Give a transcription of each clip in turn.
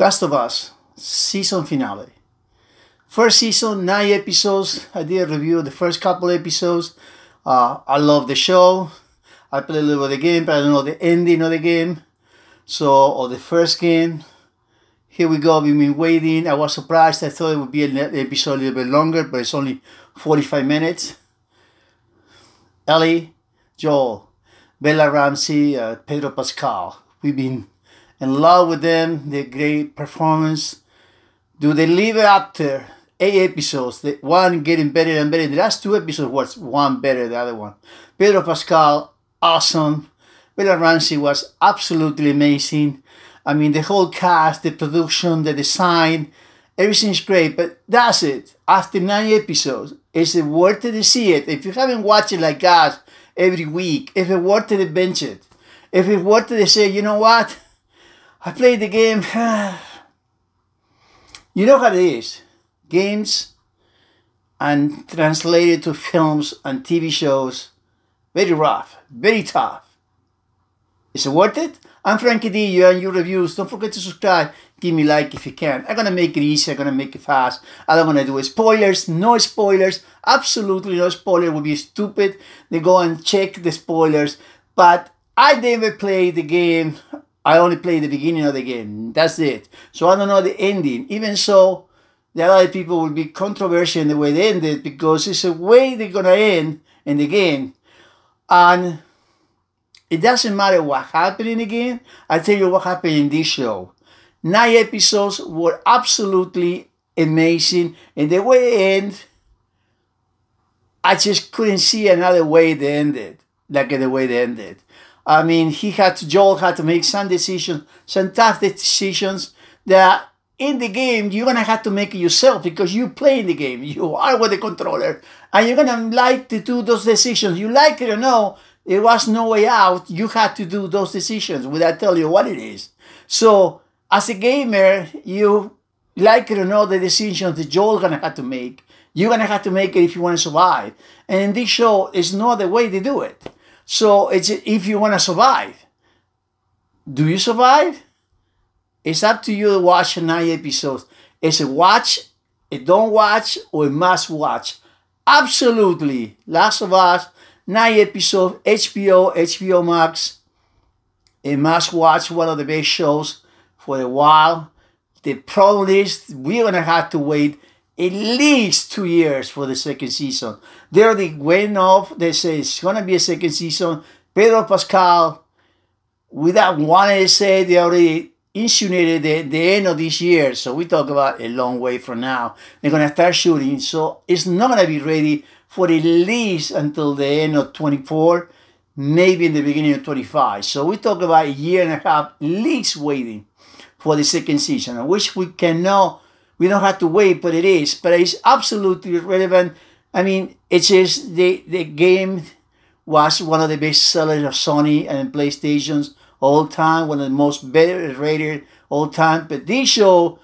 Last of Us season finale. First season, nine episodes. I did a review of the first couple episodes. Uh, I love the show. I played a little bit of the game, but I don't know the ending of the game. So, or the first game. Here we go. We've been waiting. I was surprised. I thought it would be an episode a little bit longer, but it's only 45 minutes. Ellie, Joel, Bella Ramsey, uh, Pedro Pascal. We've been in love with them. Their great performance. Do they live up to eight episodes? The one getting better and better. The last two episodes was one better than the other one. Pedro Pascal, awesome. Bella Ramsey was absolutely amazing. I mean, the whole cast, the production, the design, everything's great. But that's it. After nine episodes, is it worth it to see it? If you haven't watched it like us every week, if it's worth it to binge it, if it's worth it to say, you know what, I played the game. you know how it is. Games and translated to films and TV shows, very rough, very tough. Is it worth it? I'm Frankie D. You and your reviews. Don't forget to subscribe. Give me like if you can. I'm gonna make it easy. I'm gonna make it fast. I don't wanna do spoilers. No spoilers. Absolutely no spoiler. would be stupid. They go and check the spoilers. But I never played the game. I only play the beginning of the game. That's it. So I don't know the ending. Even so, there are other people will be controversial in the way they ended because it's a way they're gonna end in the game. And it doesn't matter what happened in the game. I tell you what happened in this show. Nine episodes were absolutely amazing. And the way it ended, I just couldn't see another way they ended, like the way they ended. I mean, he had to, Joel had to make some decisions, some tough decisions that in the game you're gonna have to make it yourself because you play in the game. You are with the controller, and you're gonna like to do those decisions. You like it or no, there was no way out. You had to do those decisions without telling you what it is. So as a gamer, you like it or not, the decisions that you're gonna have to make. You're gonna have to make it if you want to survive. And in this show, it's not the way they do it. So it's if you want to survive. Do you survive? It's up to you to watch nine episodes. It's a watch, a don't watch, or a must watch. Absolutely. Last of Us nine episodes, HBO, HBO Max. A must watch, one of the best shows for a while. The problem is we're gonna have to wait at least two years for the second season. They already went off. They say it's gonna be a second season. Pedro Pascal, without one to say, they already insinuated the, the end of this year. So we talk about a long way from now. They're gonna start shooting. So it's not gonna be ready for at least until the end of 24, maybe in the beginning of 25. So we talk about a year and a half at least waiting for the second season. which we can know we don't have to wait, but it is. But it's absolutely relevant. I mean, it's just the the game was one of the best sellers of Sony and PlayStations all time, one of the most better rated all time. But this show,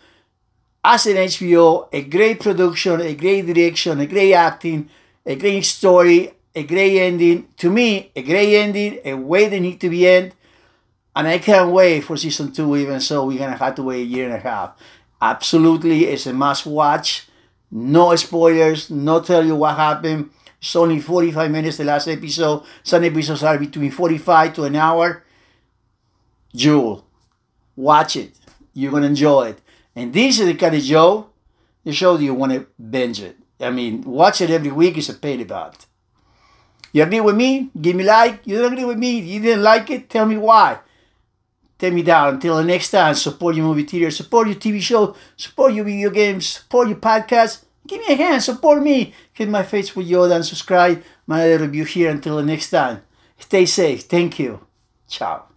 as an HBO, a great production, a great direction, a great acting, a great story, a great ending. To me, a great ending, a way they need to be end. And I can't wait for season two, even so we're gonna have to wait a year and a half. Absolutely, it's a must watch. No spoilers, no tell you what happened. It's only 45 minutes, the last episode. Some episodes are between 45 to an hour. Jewel, watch it. You're gonna enjoy it. And this is the kind of show, the show that you want to binge it. I mean, watch it every week is a paid about. You agree with me? Give me like. You don't agree with me? You didn't like it? Tell me why. Tell me down. Until the next time, support your movie theater, support your TV show, support your video games, support your podcast. Give me a hand, support me. Hit my face with Yoda and subscribe. My review here. Until the next time, stay safe. Thank you. Ciao.